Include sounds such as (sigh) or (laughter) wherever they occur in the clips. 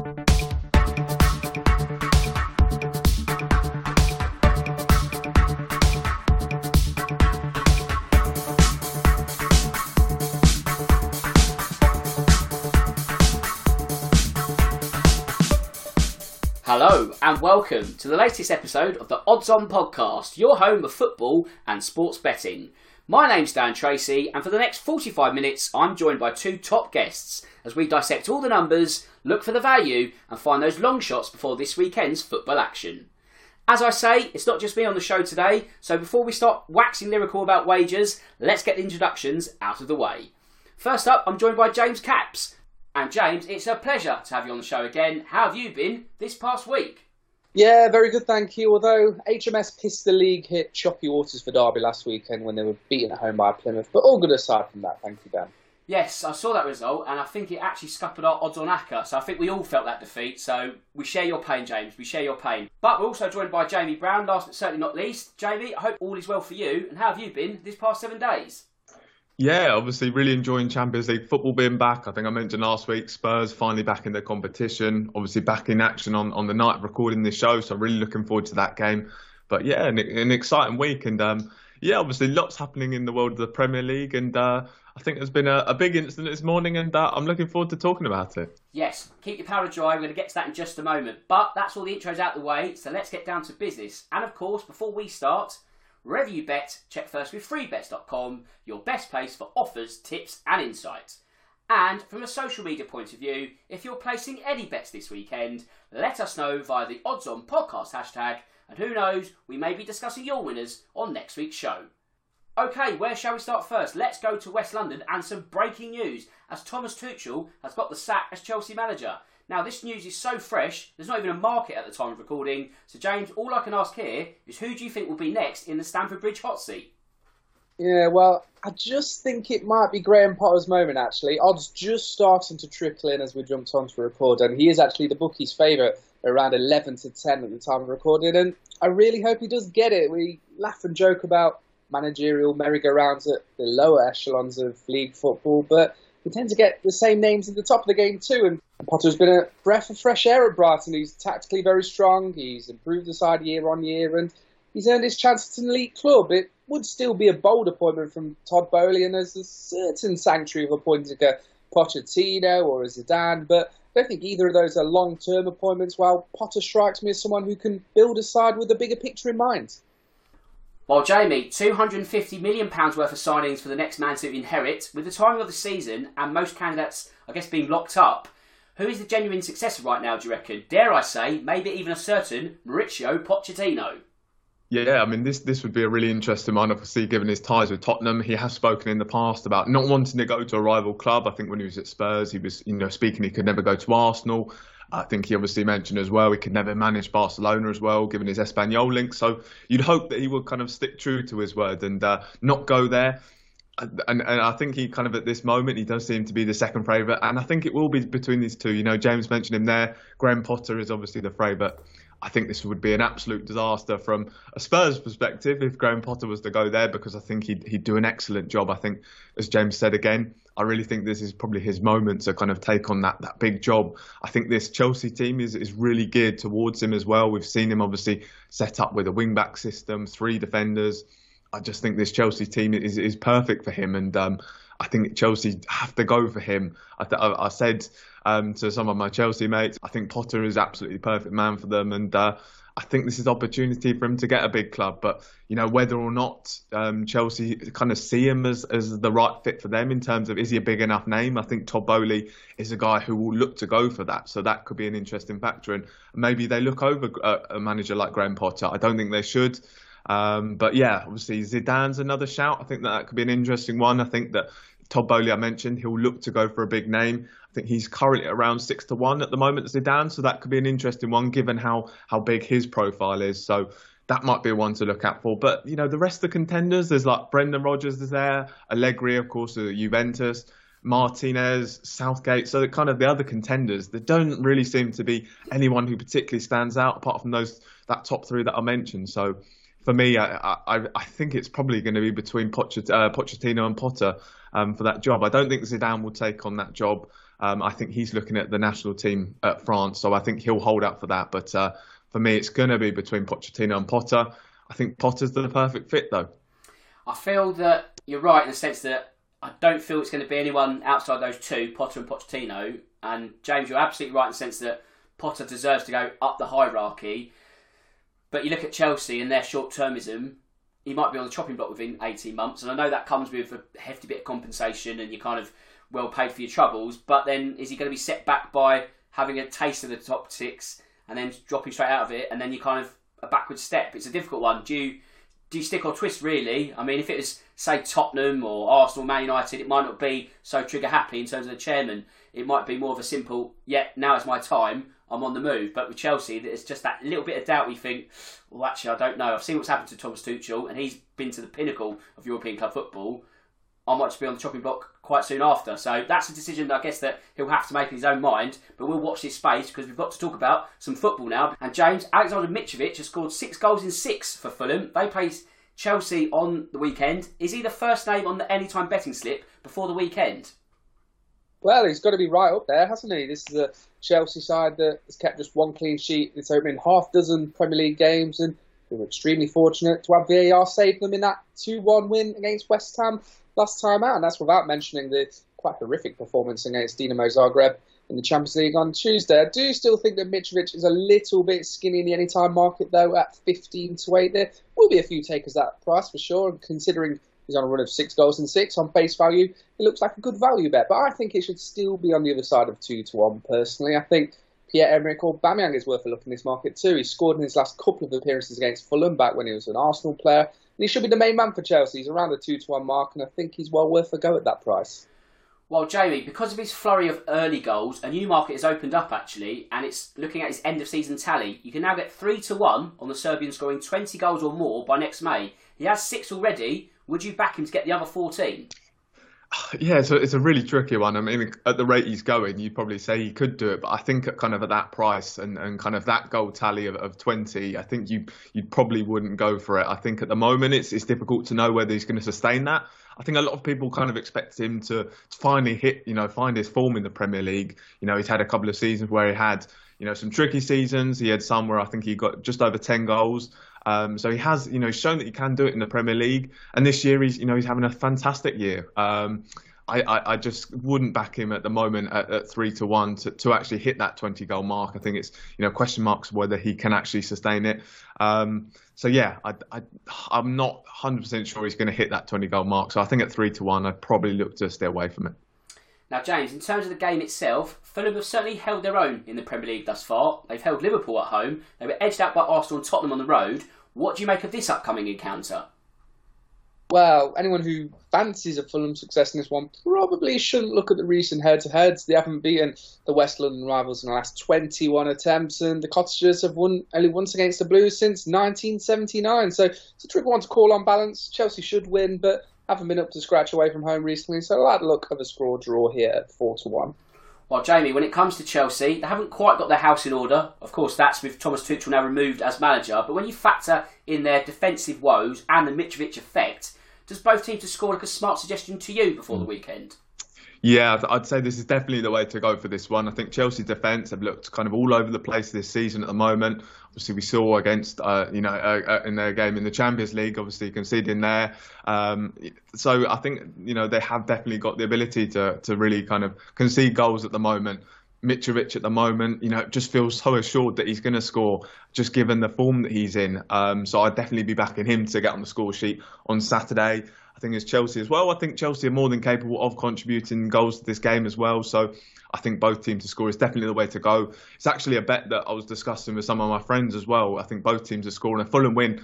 Hello and welcome to the latest episode of the Odds On podcast, your home of football and sports betting. My name's Dan Tracey, and for the next 45 minutes, I'm joined by two top guests as we dissect all the numbers, look for the value, and find those long shots before this weekend's football action. As I say, it's not just me on the show today, so before we start waxing lyrical about wagers, let's get the introductions out of the way. First up, I'm joined by James Capps, and James, it's a pleasure to have you on the show again. How have you been this past week? Yeah, very good, thank you. Although HMS pissed the League hit choppy waters for Derby last weekend when they were beaten at home by Plymouth, but all good aside from that, thank you, Dan. Yes, I saw that result, and I think it actually scuppered our odds on ACCA. So I think we all felt that defeat. So we share your pain, James. We share your pain. But we're also joined by Jamie Brown, last but certainly not least. Jamie, I hope all is well for you. And how have you been this past seven days? Yeah, obviously, really enjoying Champions League football being back. I think I mentioned last week Spurs finally back in the competition. Obviously, back in action on, on the night of recording this show. So, really looking forward to that game. But yeah, an, an exciting week. And um, yeah, obviously, lots happening in the world of the Premier League. And uh, I think there's been a, a, big incident this morning, and uh, I'm looking forward to talking about it. Yes, keep your powder dry. We're going to get to that in just a moment. But that's all the intros out the way. So, let's get down to business. And of course, before we start, Wherever you bet, check first with freebets.com, your best place for offers, tips, and insights. And from a social media point of view, if you're placing any bets this weekend, let us know via the Odds On Podcast hashtag, and who knows, we may be discussing your winners on next week's show. Okay, where shall we start first? Let's go to West London and some breaking news as Thomas Tuchel has got the sack as Chelsea manager. Now, this news is so fresh, there's not even a market at the time of recording. So, James, all I can ask here is who do you think will be next in the Stamford Bridge hot seat? Yeah, well, I just think it might be Graham Potter's moment, actually. Odds just starting to trickle in as we jumped on to record, and he is actually the bookie's favourite around 11 to 10 at the time of recording, and I really hope he does get it. We laugh and joke about managerial merry-go-rounds at the lower echelons of league football, but we tend to get the same names at the top of the game too. And Potter's been a breath of fresh air at Brighton. He's tactically very strong. He's improved the side year on year, and he's earned his chance at an elite club. It would still be a bold appointment from Todd Boehly, and there's a certain sanctuary of appointing a Pochettino or a Zidane, but I don't think either of those are long-term appointments. While Potter strikes me as someone who can build a side with a bigger picture in mind. Well, Jamie, £250 million worth of signings for the next man to inherit. With the timing of the season and most candidates, I guess, being locked up, who is the genuine successor right now, do you reckon? Dare I say, maybe even a certain Mauricio Pochettino? Yeah, I mean, this this would be a really interesting one, obviously, given his ties with Tottenham. He has spoken in the past about not wanting to go to a rival club. I think when he was at Spurs, he was, you know, speaking he could never go to Arsenal. I think he obviously mentioned as well he could never manage Barcelona as well, given his Espanyol link. So you'd hope that he would kind of stick true to his word and uh, not go there. And, and I think he kind of at this moment he does seem to be the second favourite, and I think it will be between these two. You know, James mentioned him there. Graham Potter is obviously the favourite. I think this would be an absolute disaster from a Spurs perspective if Graham Potter was to go there because I think he'd, he'd do an excellent job. I think, as James said again, I really think this is probably his moment to kind of take on that, that big job. I think this Chelsea team is, is really geared towards him as well. We've seen him obviously set up with a wing back system, three defenders. I just think this Chelsea team is, is perfect for him. And um, I think Chelsea have to go for him. I, th- I said um, to some of my Chelsea mates. I think Potter is absolutely perfect man for them, and uh, I think this is opportunity for him to get a big club. But you know whether or not um, Chelsea kind of see him as as the right fit for them in terms of is he a big enough name? I think Todd Boehly is a guy who will look to go for that, so that could be an interesting factor. And maybe they look over a, a manager like Graham Potter. I don't think they should. Um, but yeah, obviously Zidane's another shout. I think that, that could be an interesting one. I think that Todd Boehly, I mentioned, he'll look to go for a big name. I think he's currently around six to one at the moment, Zidane. So that could be an interesting one, given how how big his profile is. So that might be one to look out for. But you know, the rest of the contenders, there's like Brendan Rodgers is there, Allegri, of course, uh, Juventus. Martinez, Southgate, so kind of the other contenders, there don't really seem to be anyone who particularly stands out apart from those that top three that I mentioned. So for me, I, I, I think it's probably going to be between uh, Pochettino and Potter um, for that job. I don't think Zidane will take on that job. Um, I think he's looking at the national team at France, so I think he'll hold out for that. But uh, for me, it's going to be between Pochettino and Potter. I think Potter's the perfect fit, though. I feel that you're right in the sense that I don't feel it's going to be anyone outside those two, Potter and Pochettino. And James, you're absolutely right in the sense that Potter deserves to go up the hierarchy. But you look at Chelsea and their short termism, he might be on the chopping block within 18 months. And I know that comes with a hefty bit of compensation and you're kind of well paid for your troubles. But then is he going to be set back by having a taste of the top six and then dropping straight out of it? And then you kind of a backward step. It's a difficult one. Do you do you stick or twist really? I mean, if it was say Tottenham or Arsenal, Man United, it might not be so trigger happy in terms of the chairman. It might be more of a simple, yeah, now it's my time. I'm on the move. But with Chelsea, it's just that little bit of doubt. We think, well, actually, I don't know. I've seen what's happened to Thomas Tuchel, and he's been to the pinnacle of European club football. I might just be on the chopping block quite soon after. So that's a decision that I guess that he'll have to make in his own mind. But we'll watch this space because we've got to talk about some football now. And James Aleksandar Mitrovic has scored six goals in six for Fulham. They play Chelsea on the weekend. Is he the first name on the anytime betting slip before the weekend? Well, he's got to be right up there, hasn't he? This is a Chelsea side that has kept just one clean sheet. in It's opening half dozen Premier League games, and we were extremely fortunate to have VAR save them in that 2-1 win against West Ham last time out, and that's without mentioning the quite horrific performance against Dinamo Zagreb in the Champions League on Tuesday. I do still think that Mitrovic is a little bit skinny in the anytime market, though, at 15 to 8. There will be a few takers at that price for sure, and considering he's on a run of six goals and six on face value, it looks like a good value bet. But I think it should still be on the other side of 2 to 1, personally. I think Pierre-Emerick Aubameyang is worth a look in this market too. He scored in his last couple of appearances against Fulham back when he was an Arsenal player. And he should be the main man for Chelsea. He's around the 2 to 1 mark, and I think he's well worth a go at that price. Well, Jamie, because of his flurry of early goals, a new market has opened up actually, and it's looking at his end of season tally. You can now get 3 to 1 on the Serbian scoring 20 goals or more by next May. He has six already. Would you back him to get the other 14? (sighs) Yeah, so it's a really tricky one. I mean, at the rate he's going, you'd probably say he could do it, but I think at kind of at that price and, and kind of that goal tally of, of 20, I think you you probably wouldn't go for it. I think at the moment it's it's difficult to know whether he's going to sustain that. I think a lot of people kind of expect him to, to finally hit, you know, find his form in the Premier League. You know, he's had a couple of seasons where he had, you know, some tricky seasons. He had some where I think he got just over 10 goals. Um, so he has, you know, shown that he can do it in the Premier League. And this year, he's, you know, he's having a fantastic year. Um, I, I, I, just wouldn't back him at the moment at, at three to one to, to actually hit that 20 goal mark. I think it's you know question marks whether he can actually sustain it. Um, so yeah, I, I'm not 100% sure he's going to hit that 20 goal mark. So I think at three to one, I'd probably look to stay away from it. Now, James, in terms of the game itself, Fulham have certainly held their own in the Premier League thus far. They've held Liverpool at home. They were edged out by Arsenal and Tottenham on the road. What do you make of this upcoming encounter? Well, anyone who fancies a Fulham success in this one probably shouldn't look at the recent head-to-heads. They haven't beaten the West London rivals in the last 21 attempts, and the Cottagers have won only once against the Blues since 1979. So it's a tricky one to call on balance. Chelsea should win, but haven't been up to scratch away from home recently. So I like the look of a score draw here at four to one. Well, Jamie, when it comes to Chelsea, they haven't quite got their house in order. Of course, that's with Thomas Tuchel now removed as manager. But when you factor in their defensive woes and the Mitrovic effect, does both teams to score like a smart suggestion to you before the hmm. weekend? Yeah, I'd say this is definitely the way to go for this one. I think Chelsea defence have looked kind of all over the place this season at the moment. Obviously, we saw against, uh, you know, uh, uh, in their game in the Champions League, obviously conceding there. Um, so I think, you know, they have definitely got the ability to to really kind of concede goals at the moment. Mitrovic at the moment, you know, just feels so assured that he's going to score, just given the form that he's in. Um, so I'd definitely be backing him to get on the score sheet on Saturday. I think Chelsea as well. I think Chelsea are more than capable of contributing goals to this game as well. So I think both teams to score is definitely the way to go. It's actually a bet that I was discussing with some of my friends as well. I think both teams are scoring a Fulham win,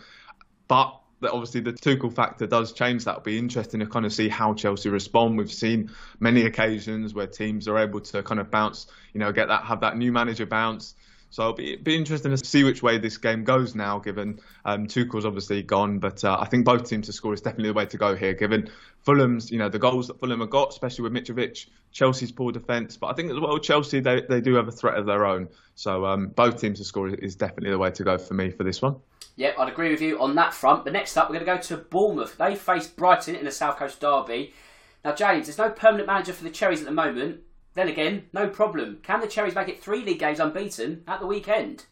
but obviously the Tuchel factor does change that. It'll be interesting to kind of see how Chelsea respond. We've seen many occasions where teams are able to kind of bounce, you know, get that have that new manager bounce. So it'll be, be interesting to see which way this game goes now, given um, Tuchel's obviously gone. But uh, I think both teams to score is definitely the way to go here, given Fulham's, you know, the goals that Fulham have got, especially with Mitrovic, Chelsea's poor defence. But I think as well, Chelsea, they, they do have a threat of their own. So um, both teams to score is definitely the way to go for me for this one. Yep, I'd agree with you on that front. But next up, we're going to go to Bournemouth. They face Brighton in the South Coast Derby. Now, James, there's no permanent manager for the Cherries at the moment. Then again, no problem. Can the Cherries make it three league games unbeaten at the weekend?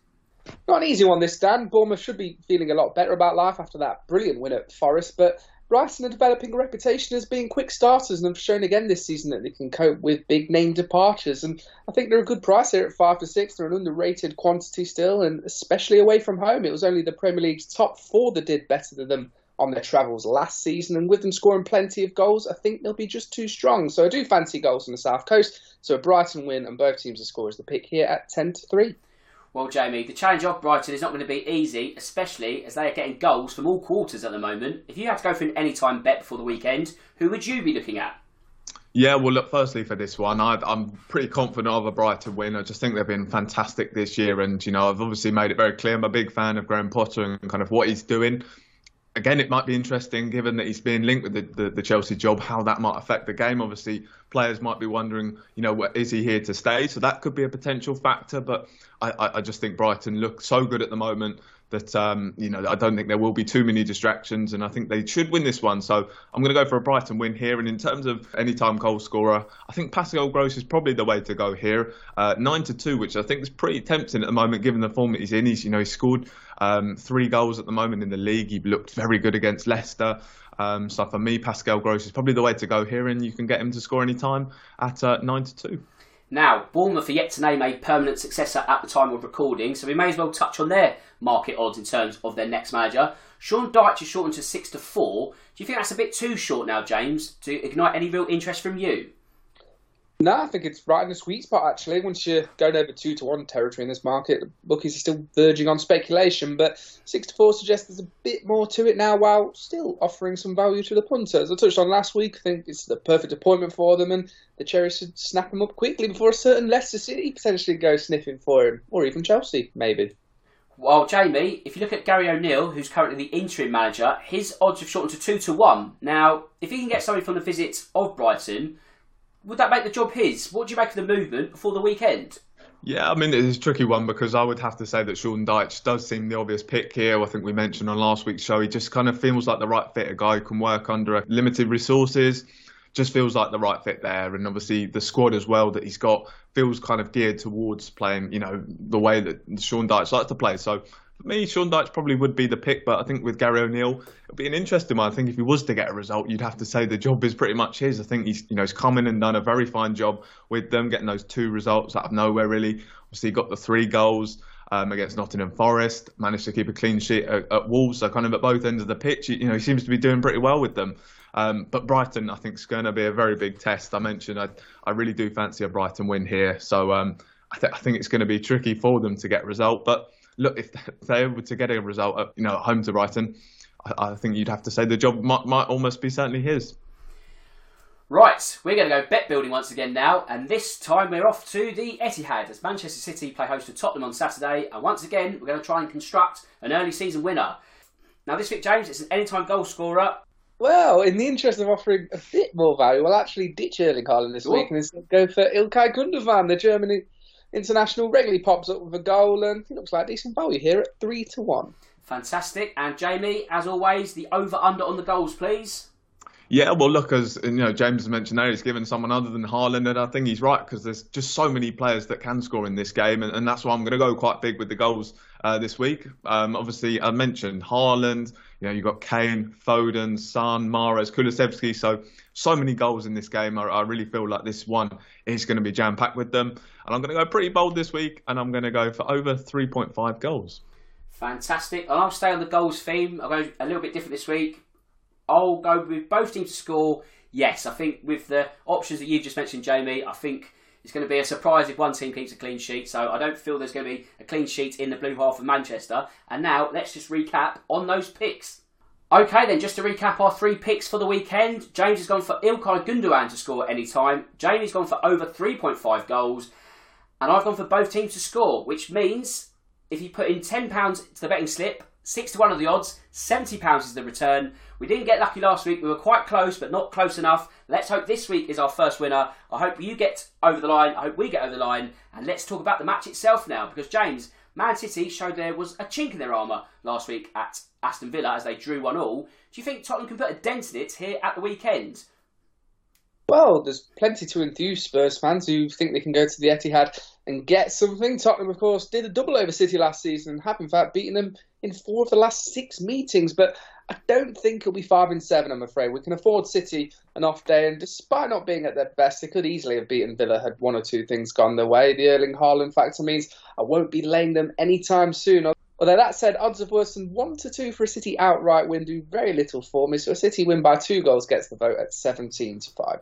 Not an easy one this, Dan. Bournemouth should be feeling a lot better about life after that brilliant win at Forest, but Brighton are developing a reputation as being quick starters and have shown again this season that they can cope with big name departures. And I think they're a good price here at five to six. They're an underrated quantity still, and especially away from home. It was only the Premier League's top four that did better than them on their travels last season, and with them scoring plenty of goals, I think they'll be just too strong. So I do fancy goals on the south coast. So a Brighton win and both teams to score is the pick here at ten to three. Well, Jamie, the challenge of Brighton is not going to be easy, especially as they are getting goals from all quarters at the moment. If you had to go for an anytime bet before the weekend, who would you be looking at? Yeah, well, look, firstly for this one, I, am pretty confident of a Brighton win. I just think they've been fantastic this year, and you know, I've obviously made it very clear I'm a big fan of Graham Potter and kind of what he's doing again, it might be interesting, given that he's being linked with the, the, the, Chelsea job, how that might affect the game. Obviously, players might be wondering, you know, is he here to stay? So that could be a potential factor. But I, I just think Brighton look so good at the moment that um, you know I don't think there will be too many distractions, and I think they should win this one. So I'm going to go for a Brighton win here. And in terms of anytime goal scorer, I think Pascal Gross is probably the way to go here. Uh, Nine to two, which I think is pretty tempting at the moment, given the form that he's in. He's you know he scored um, three goals at the moment in the league. He looked very good against Leicester. Um, so for me, Pascal Gross is probably the way to go here, and you can get him to score any time at uh, nine to two. Now, Bournemouth are yet to name a permanent successor at the time of recording, so we may as well touch on their market odds in terms of their next manager. Sean Dyche is shortened to six to four. Do you think that's a bit too short now, James, to ignite any real interest from you? No, I think it's right in the sweet spot actually. Once you're going over two to one territory in this market, the bookies are still verging on speculation, but six to four suggests there's a bit more to it now while still offering some value to the punters. I touched on last week, I think it's the perfect appointment for them and the Cherries should snap him up quickly before a certain Leicester City potentially goes sniffing for him. Or even Chelsea, maybe. Well, Jamie, if you look at Gary O'Neill, who's currently the interim manager, his odds have shortened to two to one. Now, if he can get something from the visit of Brighton, would that make the job his? What do you make of the movement before the weekend? Yeah, I mean, it's a tricky one because I would have to say that Sean Dyche does seem the obvious pick here. I think we mentioned on last week's show, he just kind of feels like the right fit, a guy who can work under limited resources, just feels like the right fit there. And obviously, the squad as well that he's got feels kind of geared towards playing, you know, the way that Sean Dyche likes to play. So for me, Sean Dyche probably would be the pick, but I think with Gary O'Neill, it'd be an interesting one. I think if he was to get a result, you'd have to say the job is pretty much his. I think he's, you know, he's come in and done a very fine job with them, getting those two results out of nowhere, really. Obviously, he got the three goals um, against Nottingham Forest, managed to keep a clean sheet at, at, Wolves, so kind of at both ends of the pitch, you know, he seems to be doing pretty well with them. Um, but Brighton, I think, is going to be a very big test. I mentioned I, I really do fancy a Brighton win here, so um, I, th- I think it's going to be tricky for them to get a result, but look, if (laughs) they were to get a result, at, you know, at home to Brighton, I, I, think you'd have to say the job might, might almost be certainly his. Right, we're going to go bet building once again now, and this time we're off to the Etihad as Manchester City play host to Tottenham on Saturday, and once again we're going to try and construct an early season winner. Now this week, James, it's an anytime goal scorer. Well, in the interest of offering a bit more value, we'll actually ditch Erling Haaland this Ooh. week and go for Ilkay Gundogan, the German international regularly pops up with a goal, and he looks like a decent value here at three to one. Fantastic. And Jamie, as always, the over under on the goals, please. Yeah, well, look, as you know, James mentioned there, he's given someone other than Haaland, and I think he's right because there's just so many players that can score in this game, and, and that's why I'm going to go quite big with the goals uh, this week. Um, obviously, I mentioned Haaland. You know, you've got Kane, Foden, Sane, Mahrez, Kulusevski. So, so many goals in this game. I, I really feel like this one is going to be jam packed with them. And I'm going to go pretty bold this week, and I'm going to go for over 3.5 goals. Fantastic. And I'll stay on the goals theme. I'll go a little bit different this week. I'll go with both teams to score. Yes, I think with the options that you've just mentioned, Jamie, I think it's going to be a surprise if one team keeps a clean sheet. So I don't feel there's going to be a clean sheet in the blue half of Manchester. And now let's just recap on those picks. Okay, then just to recap our three picks for the weekend. James has gone for Ilkay Gundogan to score at any time. Jamie's gone for over 3.5 goals. And I've gone for both teams to score, which means if you put in £10 to the betting slip, 6 to 1 of the odds, £70 is the return. We didn't get lucky last week. We were quite close, but not close enough. Let's hope this week is our first winner. I hope you get over the line. I hope we get over the line. And let's talk about the match itself now, because James, Man City showed there was a chink in their armour last week at Aston Villa as they drew one all. Do you think Tottenham can put a dent in it here at the weekend? Well, there's plenty to enthuse Spurs fans who think they can go to the Etihad and get something. Tottenham, of course, did a double over City last season and have, in fact, beaten them in four of the last six meetings. But I don't think it'll be five and seven. I'm afraid we can afford City an off day, and despite not being at their best, they could easily have beaten Villa had one or two things gone their way. The Erling Haaland factor means I won't be laying them anytime soon. Although that said, odds of worse than one to two for a City outright win do very little for me. So a City win by two goals gets the vote at seventeen to five.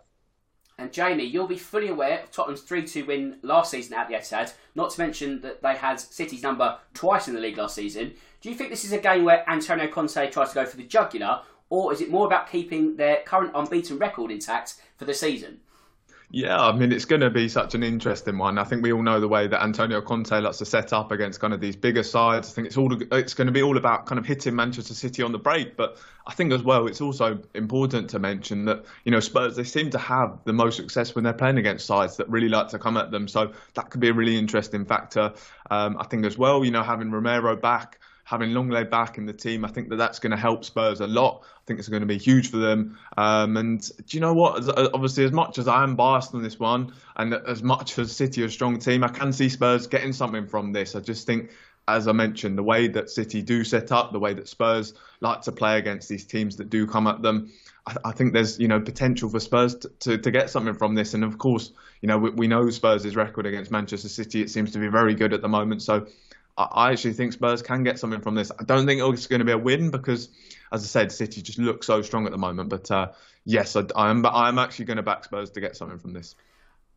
And Jamie, you'll be fully aware of Tottenham's 3 2 win last season at the Etihad, not to mention that they had City's number twice in the league last season. Do you think this is a game where Antonio Conte tries to go for the jugular, or is it more about keeping their current unbeaten record intact for the season? Yeah, I mean, it's going to be such an interesting one. I think we all know the way that Antonio Conte likes to set up against kind of these bigger sides. I think it's all it's going to be all about kind of hitting Manchester City on the break. But I think as well, it's also important to mention that you know Spurs they seem to have the most success when they're playing against sides that really like to come at them. So that could be a really interesting factor. Um, I think as well, you know, having Romero back having Lenglet back in the team, I think that that's going to help Spurs a lot. I think it's going to be huge for them. Um, and do you know what? Uh, obviously, as much as I am biased on this one, and as much as City are a strong team, I can see Spurs getting something from this. I just think, as I mentioned, the way that City do set up, the way that Spurs like to play against these teams that do come at them, I, I think there's you know potential for Spurs to, to, to, get something from this. And of course, you know we, we know Spurs' record against Manchester City; it seems to be very good at the moment. So I actually think Spurs can get something from this. I don't think it's going to be a win because, as I said, City just look so strong at the moment. But uh, yes, I, I'm, I'm actually going to back Spurs to get something from this.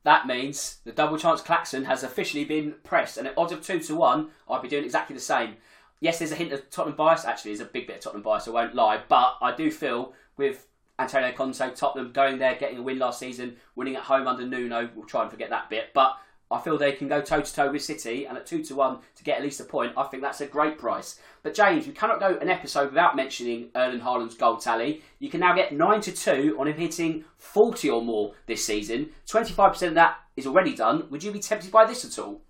That means the double chance klaxon has officially been pressed, and at odds of two to one, I'd be doing exactly the same. Yes, there's a hint of Tottenham bias. Actually, there's a big bit of Tottenham bias. I won't lie, but I do feel with Antonio Conte, Tottenham going there, getting a win last season, winning at home under Nuno. We'll try and forget that bit, but I feel they can go toe to toe with City, and at two to one to get at least a point, I think that's a great price. But James, we cannot go an episode without mentioning Erling Haaland's goal tally. You can now get nine to two on him hitting forty or more this season. Twenty five percent of that is already done. Would you be tempted by this at all?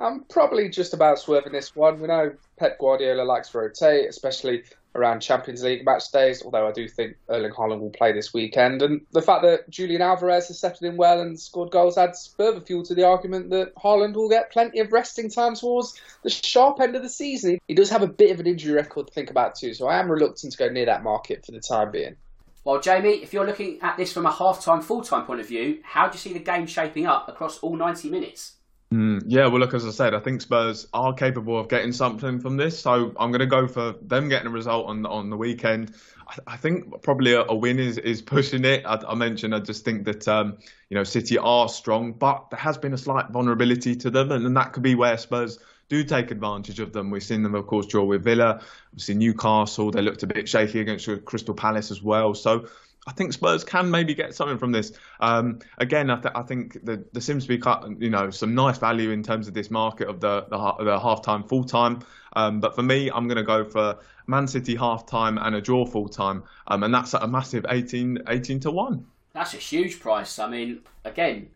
I'm probably just about swerving this one. We know Pep Guardiola likes to rotate, especially around Champions League match days, although I do think Erling Haaland will play this weekend. And the fact that Julian Alvarez has settled in well and scored goals adds further fuel to the argument that Haaland will get plenty of resting time towards the sharp end of the season. He does have a bit of an injury record to think about too, so I am reluctant to go near that market for the time being. Well, Jamie, if you're looking at this from a half-time, full-time point of view, how do you see the game shaping up across all 90 minutes? Mm, yeah, well, look, as I said, I think Spurs are capable of getting something from this, so I'm going to go for them getting a result on on the weekend. I, I think probably a, a, win is, is pushing it. I, I, mentioned, I just think that um, you know City are strong, but there has been a slight vulnerability to them, and, and that could be where Spurs do take advantage of them. We've seen them, of course, draw with Villa. We've seen Newcastle. They looked a bit shaky against Crystal Palace as well. So I think Spurs can maybe get something from this. Um, again, I, th- I think the, there seems to be you know some nice value in terms of this market of the the, the half time, full time. Um, but for me, I'm going to go for Man City half time and a draw full time, um, and that's at a massive 18, 18 to one. That's a huge price. I mean, again,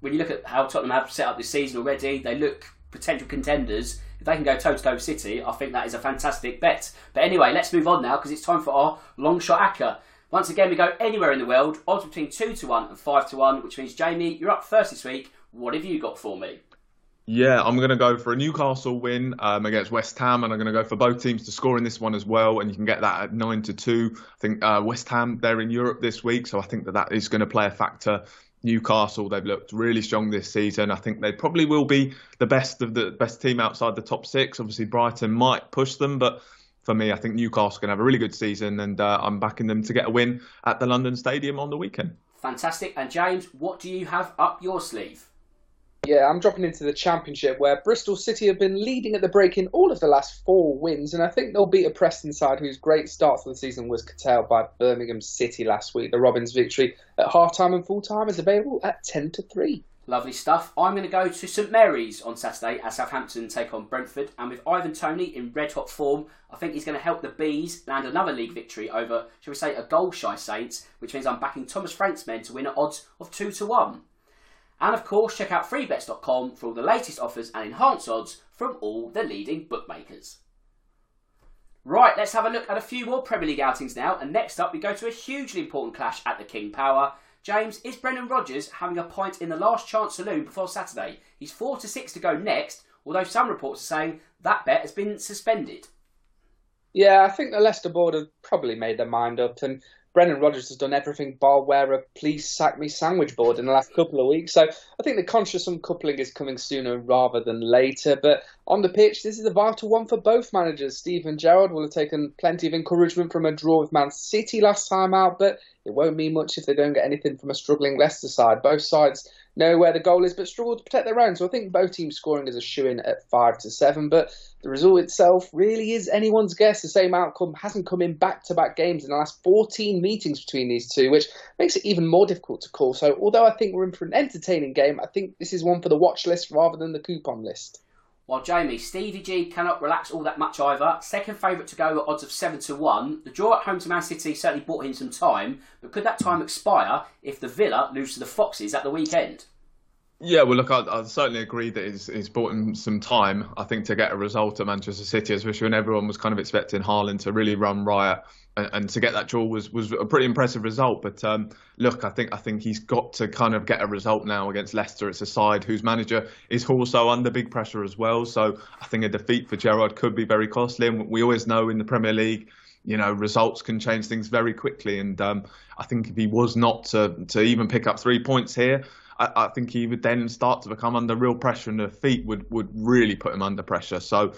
when you look at how Tottenham have set up this season already, they look potential contenders. If they can go toe to toe City, I think that is a fantastic bet. But anyway, let's move on now because it's time for our long shot acca. Once again, we go anywhere in the world. Odds between 2 to 1 and 5 to 1, which means, Jamie, you're up first this week. What have you got for me? Yeah, I'm going to go for a Newcastle win um, against West Ham, and I'm going to go for both teams to score in this one as well. And you can get that at nine to two. I think uh, West Ham they're in Europe this week, so I think that that is going to play a factor. Newcastle they've looked really strong this season. I think they probably will be the best of the best team outside the top six. Obviously, Brighton might push them, but for me, I think Newcastle can have a really good season, and uh, I'm backing them to get a win at the London Stadium on the weekend. Fantastic. And James, what do you have up your sleeve? Yeah, I'm dropping into the Championship where Bristol City have been leading at the break in all of the last four wins, and I think they'll beat a Preston side whose great start to the season was curtailed by Birmingham City last week. The Robins victory at half time and full time is available at 10 to 3. Lovely stuff. I'm going to go to St Mary's on Saturday as Southampton take on Brentford. And with Ivan Toney in red hot form, I think he's going to help the Bees land another league victory over, shall we say, a goal shy Saints, which means I'm backing Thomas Frank's men to win at odds of 2 to 1. And of course, check out freebets.com for all the latest offers and enhanced odds from all the leading bookmakers. Right, let's have a look at a few more Premier League outings now. And next up, we go to a hugely important clash at the King Power. James, is Brendan Rodgers having a point in the last chance saloon before Saturday? He's four to six to go next, although some reports are saying that bet has been suspended. Yeah, I think the Leicester board have probably made their mind up, and Brendan Rodgers has done everything bar wear a please sack me sandwich board in the last couple of weeks. So I think the conscious uncoupling is coming sooner rather than later. But on the pitch, this is a vital one for both managers. Steven Gerrard will have taken plenty of encouragement from a draw with Man City last time out, but it won't mean much if they don't get anything from a struggling Leicester side. Both sides know where the goal is, but struggle to protect their own. So I think both teams scoring is a shoe in at five to seven. But the result itself really is anyone's guess. The same outcome hasn't come in back to back games in the last 14 meetings between these two, which makes it even more difficult to call. So although I think we're in for an entertaining game, I think this is one for the watch list rather than the coupon list. While Jamie, Stevie G cannot relax all that much either. Second favourite to go at odds of 7 to 1. The draw at home to Man City certainly bought him some time, but could that time expire if the Villa lose to the Foxes at the weekend? Yeah, well, look, I, I certainly agree that it's, it's bought him some time, I think, to get a result at Manchester City, especially when everyone was kind of expecting Haaland to really run riot and, and to get that draw was, was a pretty impressive result. But um, look, I think I think he's got to kind of get a result now against Leicester. It's a side whose manager is also under big pressure as well. So I think a defeat for Gerrard could be very costly. And we always know in the Premier League, you know, results can change things very quickly. And um, I think if he was not to, to even pick up three points here, I, I, think he would then start to become under real pressure, and the feet would, would really put him under pressure. So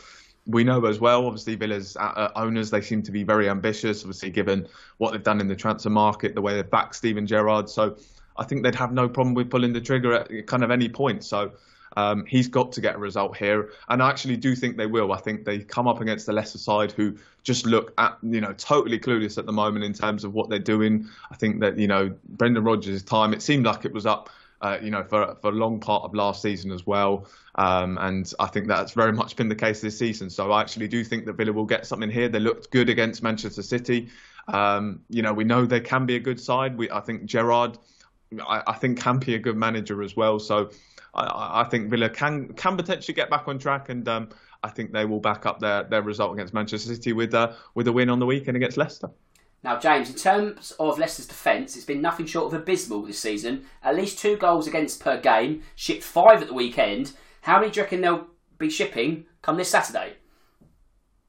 we know as well, obviously, Villa's uh, uh, owners, they seem to be very ambitious, obviously, given what they've done in the transfer market, the way they've backed Steven Gerrard. So I think they'd have no problem with pulling the trigger at kind of any point. So um, he's got to get a result here, and I actually do think they will. I think they come up against the lesser side, who just look at you know totally clueless at the moment in terms of what they're doing. I think that you know Brendan Rodgers' time, it seemed like it was up uh, you know, for, for a long part of last season as well. Um, and I think that's very much been the case this season. So I actually do think that Villa will get something here. They looked good against Manchester City. Um, you know, we know they can be a good side. We, I think Gerrard, I, I think can be a good manager as well. So I, I, think Villa can can potentially get back on track, and um, I think they will back up their, their result against Manchester City with uh, with a win on the weekend against Leicester. Now, James, in terms of Leicester's defence, it's been nothing short of abysmal this season. At least two goals against per game, shipped five at the weekend. How many do you reckon they'll be shipping come this Saturday?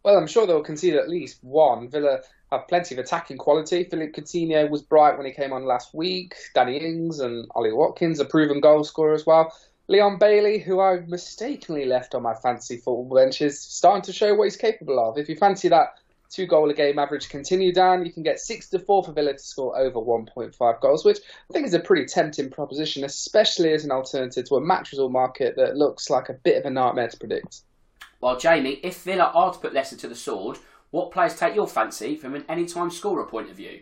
Well, I'm sure they'll concede at least one. Villa have plenty of attacking quality. Philippe Coutinho was bright when he came on last week. Danny Ings and Ollie Watkins, a proven goal scorer as well. Leon Bailey, who I mistakenly left on my fancy football bench, is starting to show what he's capable of. If you fancy that two goal a game average continue down, you can get six to four for Villa to score over 1.5 goals, which I think is a pretty tempting proposition, especially as an alternative to a match result market that looks like a bit of a nightmare to predict. Well, Jamie, if Villa are to put Leicester to the sword, what players take your fancy from an anytime scorer point of view?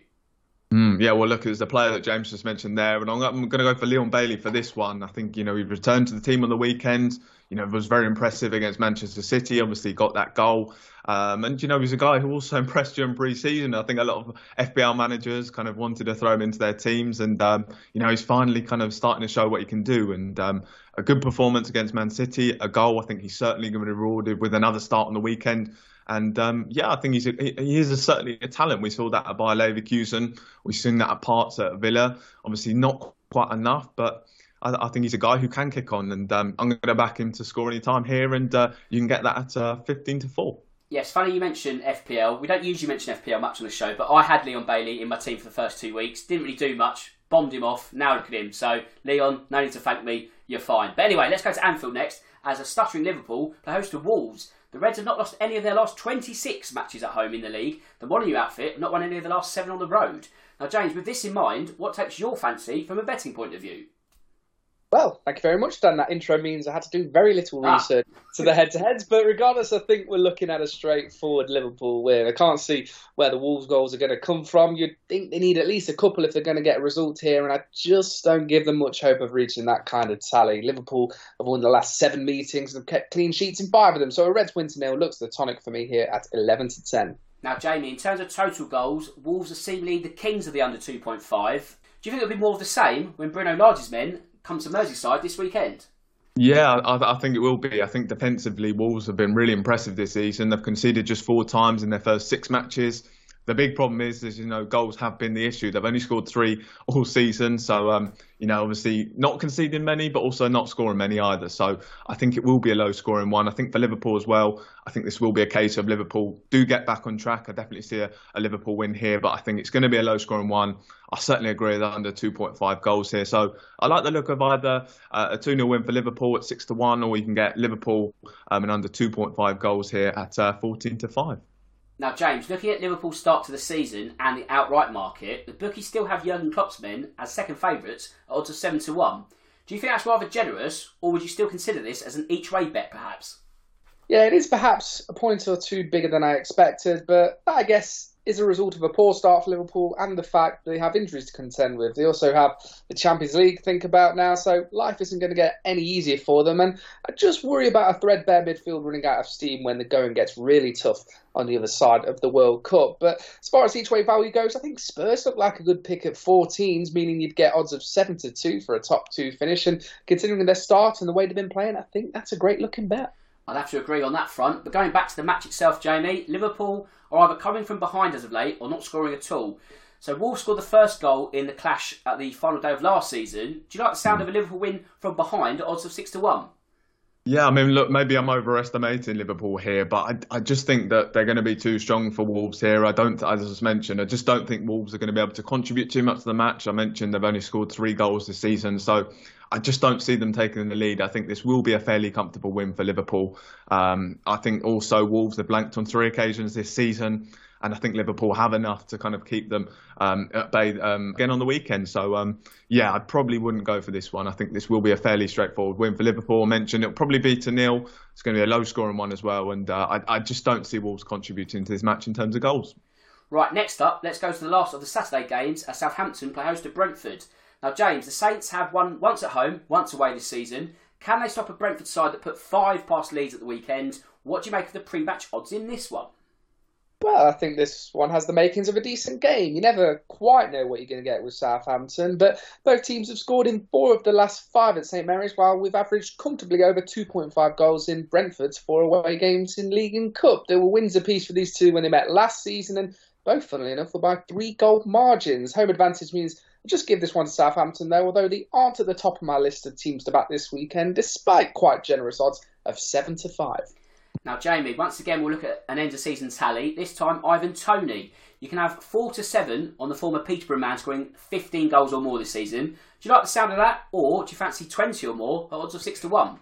Mm, yeah, well, look, there's the player that James just mentioned there, and I'm, I'm going to go for Leon Bailey for this one. I think you know he returned to the team on the weekend. You know, was very impressive against Manchester City. Obviously, got that goal, um, and you know he's a guy who also (laughs) impressed during pre-season. I think a lot of FPL managers kind of wanted to throw him into their teams, and um, you know he's finally kind of starting to show what he can do. And um, a good performance against Man City, a goal. I think he's certainly going to be rewarded with another start on the weekend. And um, yeah, I think he's a, he is a, certainly a talent. We saw that at Bayer Leverkusen. We've seen that at parts at Villa. Obviously, not quite enough, but I, I think he's a guy who can kick on. And um, I'm going to back him to score any time here, and uh, you can get that at uh, 15 to four. Yes, funny you mentioned FPL. We don't usually mention FPL much on the show, but I had Leon Bailey in my team for the first two weeks. Didn't really do much. Bombed him off. Now look at him. So, Leon, no need to thank me. You're fine. But anyway, let's go to Anfield next as a stuttering Liverpool play host to Wolves. The Reds have not lost any of their last 26 matches at home in the league. The Molineux outfit not won any of the last seven on the road. Now, James, with this in mind, what takes your fancy from a betting point of view? Well, thank you very much, Dan. That intro means I had to do very little ah. research ah. to the head-to-heads, but regardless, I think we're looking at a straightforward Liverpool win. I can't see where the Wolves goals are going to come from. You'd think they need at least a couple if they're going to get a result here, and I just don't give them much hope of reaching that kind of tally. Liverpool have won the last seven meetings and have kept clean sheets in five of them, so a Reds win to nil looks the tonic for me here at 11 to 10. Now, Jamie, in terms of total goals, Wolves are seemingly the kings of the under 2.5. Do you think it'll be more of the same when Bruno Lage's men come to Merseyside this weekend? Yeah, I, I, think it will be. I think defensively, Wolves have been really impressive this season. They've conceded just four times in their first six matches. The big problem is, is you know, goals have been the issue. They've only scored three all season, so um, you know, obviously not conceding many, but also not scoring many either. So I think it will be a low scoring one. I think for Liverpool as well, I think this will be a case of Liverpool do get back on track. I definitely see a, a Liverpool win here, but I think it's going to be a low scoring one. I certainly agree with under 2.5 goals here. So I like the look of either uh, a 2 0 win for Liverpool at 6 to 1, or you can get Liverpool um, and under 2.5 goals here at uh, 14 to 5. Now, James, looking at Liverpool's start to the season and the outright market, the bookies still have Jurgen Klopp's men as second favourites at odds of 7 to 1. Do you think that's rather generous, or would you still consider this as an each way bet, perhaps? Yeah, it is perhaps a point or two bigger than I expected, but I guess is a result of a poor start for Liverpool and the fact they have injuries to contend with. They also have the Champions League to think about now, so life isn't going to get any easier for them. And I just worry about a threadbare midfield running out of steam when the going gets really tough on the other side of the World Cup. But as far as each way value goes, I think Spurs look like a good pick at 14s, meaning you'd get odds of 7 to 2 for a top two finish. And considering their start and the way they've been playing, I think that's a great looking bet. I'd have to agree on that front. But going back to the match itself, Jamie, Liverpool are either coming from behind as of late or not scoring at all. So Wolves scored the first goal in the clash at the final day of last season. Do you like the sound of a Liverpool win from behind at odds of six to one? Yeah, I mean, look, maybe I'm overestimating Liverpool here, but I, I just think that they're going to be too strong for Wolves here. I don't, as I just mentioned, I just don't think Wolves are going to be able to contribute too much to the match. I mentioned they've only scored three goals this season, so I just don't see them taking the lead. I think this will be a fairly comfortable win for Liverpool. Um, I think also Wolves have blanked on three occasions this season and I think Liverpool have enough to kind of keep them um, at bay um, again on the weekend. So um, yeah, I probably wouldn't go for this one. I think this will be a fairly straightforward win for Liverpool. I mentioned it'll probably be to nil. It's going to be a low scoring one as well, and uh, I, I just don't see Wolves contributing to this match in terms of goals. Right, next up, let's go to the last of the Saturday games as Southampton play host to Brentford. Now, James, the Saints have won once at home, once away this season. Can they stop a Brentford side that put five past Leeds at the weekend? What do you make of the pre-match odds in this one? well, I think this one has the makings of a decent game. You never quite know what you're going to get with Southampton, but both teams have scored in four of the last five at St Mary's, while we've averaged comfortably over 2.5 goals in Brentford's four away games in League and Cup. There were wins apiece for these two when they met last season, and both, funnily enough, were by three goal margins. Home advantage means I'll just give this one to Southampton, though, although they aren't at the top of my list of teams to back this weekend, despite quite generous odds of 7 to 5. Now, Jamie, once again, we'll look at an end of season tally. This time, Ivan Toney. You can have four to seven on the former Peterborough man scoring 15 goals or more this season. Do you like the sound of that, or do you fancy 20 or more at odds of six to one?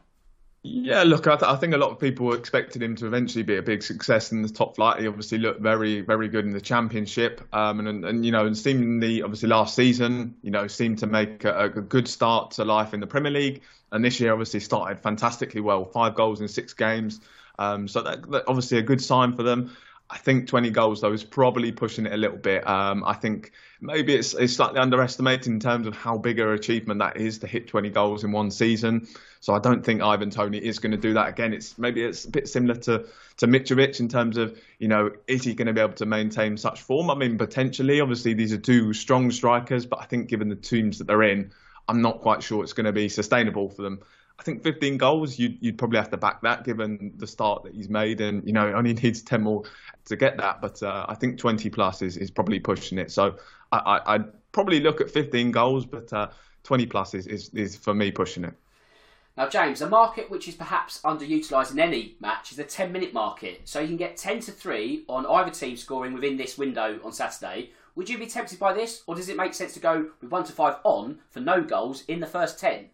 Yeah, look, I, th- I, think a lot of people expected him to eventually be a big success in the top flight. He obviously looked very, very good in the championship, um, and, and, and you know, and seemingly obviously last season, you know, seemed to make a, a, good start to life in the Premier League, and this year obviously started fantastically well, five goals in six games. Um, so that, that, obviously a good sign for them. I think 20 goals though is probably pushing it a little bit. Um, I think maybe it's, it's slightly underestimated in terms of how big an achievement that is to hit 20 goals in one season. So I don't think Ivan Toney is going to do that again. It's maybe it's a bit similar to to Mitrovic in terms of you know is he going to be able to maintain such form? I mean potentially. Obviously these are two strong strikers, but I think given the teams that they're in, I'm not quite sure it's going to be sustainable for them. I think 15 goals, you'd, you'd probably have to back that given the start that he's made, and you know only needs 10 more to get that. But uh, I think 20 plus is, is probably pushing it. So I, would probably look at 15 goals, but uh, 20 plus is, is, is for me pushing it. Now, James, a market which is perhaps underutilised in any match is the 10 minute market. So you can get 10 to 3 on either team scoring within this window on Saturday. Would you be tempted by this, or does it make sense to go with 1 to 5 on for no goals in the first 10?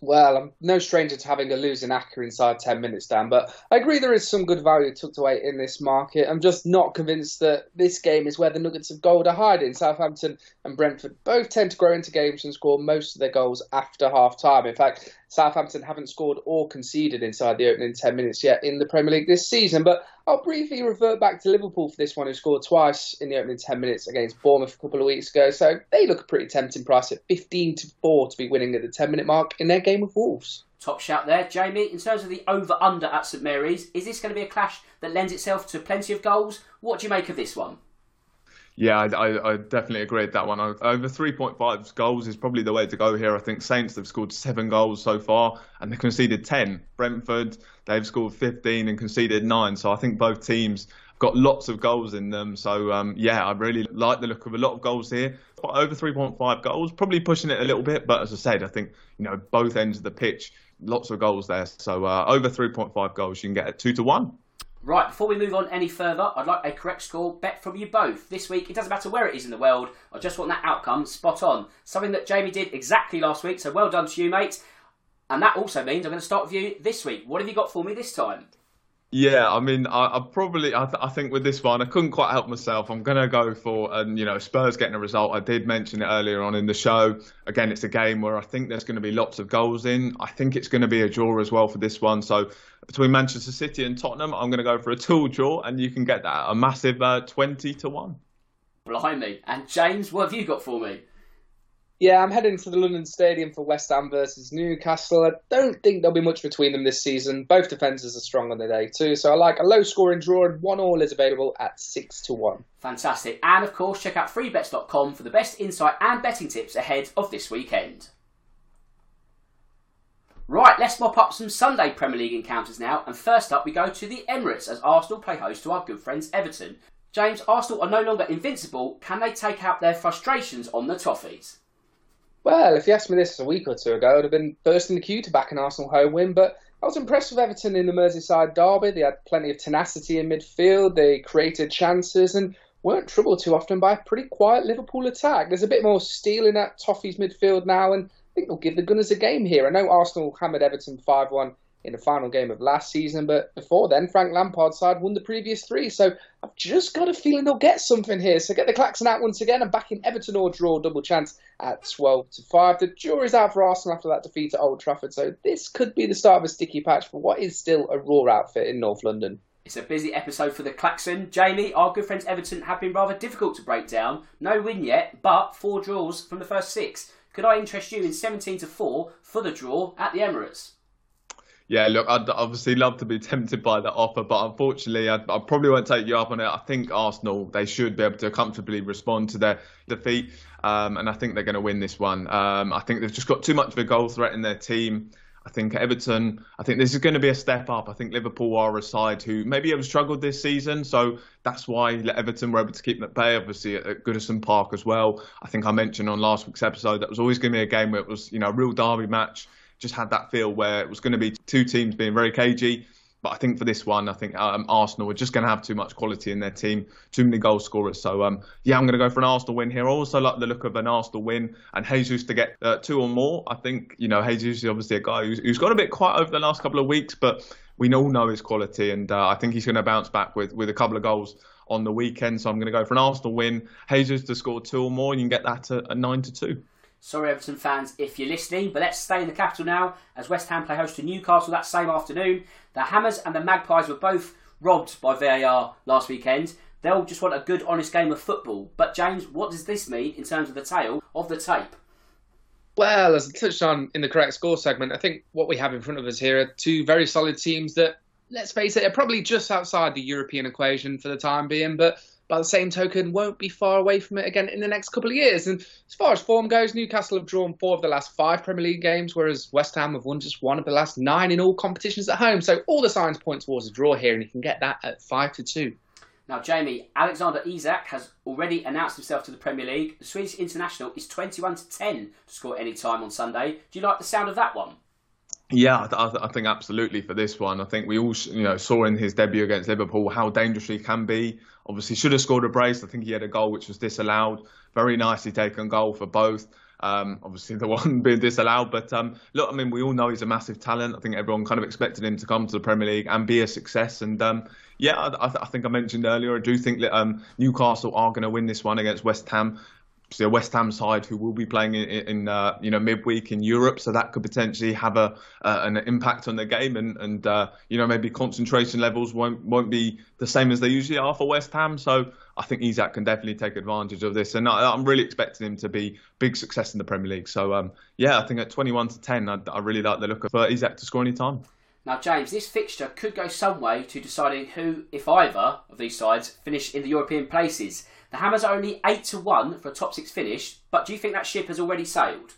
Well, I'm no stranger to having a losing acca inside 10 minutes, Dan, but I agree there is some good value tucked away in this market. I'm just not convinced that this game is where the Nuggets of gold are hiding. Southampton and Brentford both tend to grow into games and score most of their goals after half time. In fact, Southampton haven't scored or conceded inside the opening 10 minutes yet in the Premier League this season. But I'll briefly revert back to Liverpool for this one, who scored twice in the opening 10 minutes against Bournemouth a couple of weeks ago. So they look a pretty tempting price at 15 to 4 to be winning at the 10 minute mark in their game with Wolves. Top shout there, Jamie. In terms of the over under at St Mary's, is this going to be a clash that lends itself to plenty of goals? What do you make of this one? Yeah, I, I, I, definitely agree with that one. Over 3.5 goals is probably the way to go here. I think Saints have scored seven goals so far and they've conceded 10. Brentford, they've scored 15 and conceded nine. So I think both teams have got lots of goals in them. So um, yeah, I really like the look of a lot of goals here. Over 3.5 goals, probably pushing it a little bit. But as I said, I think you know both ends of the pitch, lots of goals there. So uh, over 3.5 goals, you can get at two to one. Right, before we move on any further, I'd like a correct score bet from you both. This week, it doesn't matter where it is in the world, I just want that outcome spot on. Something that Jamie did exactly last week, so well done to you, mate. And that also means I'm going to start with you this week. What have you got for me this time? Yeah, I mean, I, I probably, I, th- I, think with this one, I couldn't quite help myself. I'm going to go for, and you know, Spurs getting a result. I did mention it earlier on in the show. Again, it's a game where I think there's going to be lots of goals in. I think it's going to be a draw as well for this one. So between Manchester City and Tottenham, I'm going to go for a two draw, and you can get that a massive uh, 20 to one. Blimey! And James, what have you got for me? Yeah, I'm heading to the London Stadium for West Ham versus Newcastle. I don't think there'll be much between them this season. Both defences are strong on the day too, so I like a low scoring draw and one all is available at six to one. Fantastic. And of course, check out freebets.com for the best insight and betting tips ahead of this weekend. Right, let's mop up some Sunday Premier League encounters now. And first up, we go to the Emirates as Arsenal play host to our good friends Everton. James, Arsenal are no longer invincible. Can they take out their frustrations on the Toffees? Well, if you asked me this a week or two ago, I'd have been first in the queue to back an Arsenal home win, but I was impressed with Everton in the Merseyside derby. They had plenty of tenacity in midfield, they created chances and weren't troubled too often by a pretty quiet Liverpool attack. There's a bit more steel in that Toffees midfield now, and I think they'll give the Gunners a game here. I know Arsenal hammered Everton 5 1 in the final game of last season. But before then, Frank Lampard's side won the previous three. So I've just got a feeling they'll get something here. So get the klaxon out once again and back in Everton or draw double chance at 12 to 5. The jury's out for Arsenal after that defeat at Old Trafford. So this could be the start of a sticky patch for what is still a raw outfit in North London. It's a busy episode for the Klaxon. Jamie, our good friends Everton have been rather difficult to break down. No win yet, but four draws from the first six. Could I interest you in 17 to 4 for the draw at the Emirates? Yeah, look, I'd obviously love to be tempted by that offer, but unfortunately, I, I, probably won't take you up on it. I think Arsenal they should be able to comfortably respond to their defeat, um, and I think they're going to win this one. Um, I think they've just got too much of a goal threat in their team. I think Everton, I think this is going to be a step up. I think Liverpool are a side who maybe have struggled this season, so that's why Everton were able to keep them at bay. Obviously at, Goodison Park as well. I think I mentioned on last week's episode that was always going to be a game where it was, you know, a real derby match just had that feel where it was going to be two teams being very cagey. But I think for this one, I think um, Arsenal are just going to have too much quality in their team, too many goal scorers. So um, yeah, I'm going to go for an Arsenal win here. I also like the look of an Arsenal win and Jesus to get uh, two or more. I think you know Jesus is obviously a guy who's, who's got a bit quiet over the last couple of weeks, but we all know his quality, and uh, I think he's going to bounce back with with a couple of goals on the weekend. So I'm going to go for an Arsenal win. Jesus to score two or more, and you can get that at, at nine to two. Sorry, Everton fans, if you're listening, but let's stay in the capital now as West Ham play host to Newcastle that same afternoon. The Hammers and the Magpies were both robbed by VAR last weekend. They'll just want a good, honest game of football. But, James, what does this mean in terms of the tale of the tape? Well, as I touched on in the correct score segment, I think what we have in front of us here are two very solid teams that, let's face it, are probably just outside the European equation for the time being, but by the same token, won't be far away from it again in the next couple of years. And as far as form goes, Newcastle have drawn four of the last five Premier League games, whereas West Ham have won just one of the last nine in all competitions at home. So all the signs point towards a draw here, and you can get that at five to two. Now, Jamie, Alexander Isak has already announced himself to the Premier League. The Swedish international is 21 to 10 to score any time on Sunday. Do you like the sound of that one? Yeah, I, I, think absolutely for this one. I think we all, you know, saw in his debut against Liverpool how dangerous he can be. Obviously, should have scored a brace. I think he had a goal which was disallowed. Very nicely taken goal for both. Um, obviously, the (laughs) one being disallowed. But um, look, I mean, we all know he's a massive talent. I think everyone kind of expected him to come to the Premier League and be a success. And um, yeah, I, I, think I mentioned earlier, I do think that um, Newcastle are going to win this one against West Ham the West Ham side who will be playing in, in uh, you know midweek in Europe, so that could potentially have a uh, an impact on the game, and and uh, you know maybe concentration levels won't won't be the same as they usually are for West Ham. So I think Isak can definitely take advantage of this, and I, am really expecting him to be big success in the Premier League. So um, yeah, I think at 21 to 10, I, I really like the look of Isak to score any time. Now, James, this fixture could go some way to deciding who, if either, of these sides finish in the European places. The Hammers are only 8 to 1 for a top 6 finish, but do you think that ship has already sailed?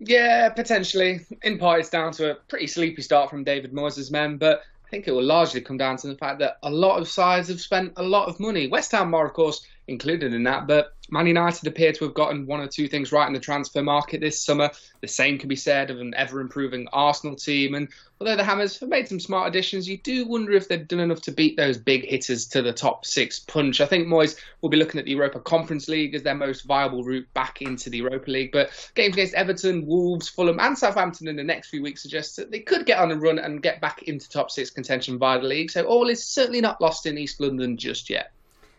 Yeah, potentially. In part, it's down to a pretty sleepy start from David Moyes' men, but I think it will largely come down to the fact that a lot of sides have spent a lot of money. West Ham are, of course, included in that. But Man United appear to have gotten one or two things right in the transfer market this summer. The same can be said of an ever improving Arsenal team. And although the Hammers have made some smart additions, you do wonder if they've done enough to beat those big hitters to the top six punch. I think Moyes will be looking at the Europa Conference League as their most viable route back into the Europa League. But games against Everton, Wolves, Fulham, and Southampton in the next few weeks suggest that they could get on a run and get back into top six contention via the league. So all is certainly not lost in East London just yet.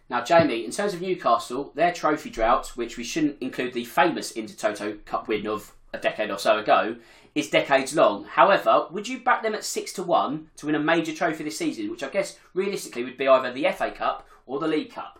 Now, Jamie, in terms of Newcastle, their trophy drought, which we shouldn't include the famous Intertoto Cup win of a decade or so ago, is decades long. However, would you back them at six to one to win a major trophy this season, which I guess realistically would be either the FA Cup or the League Cup?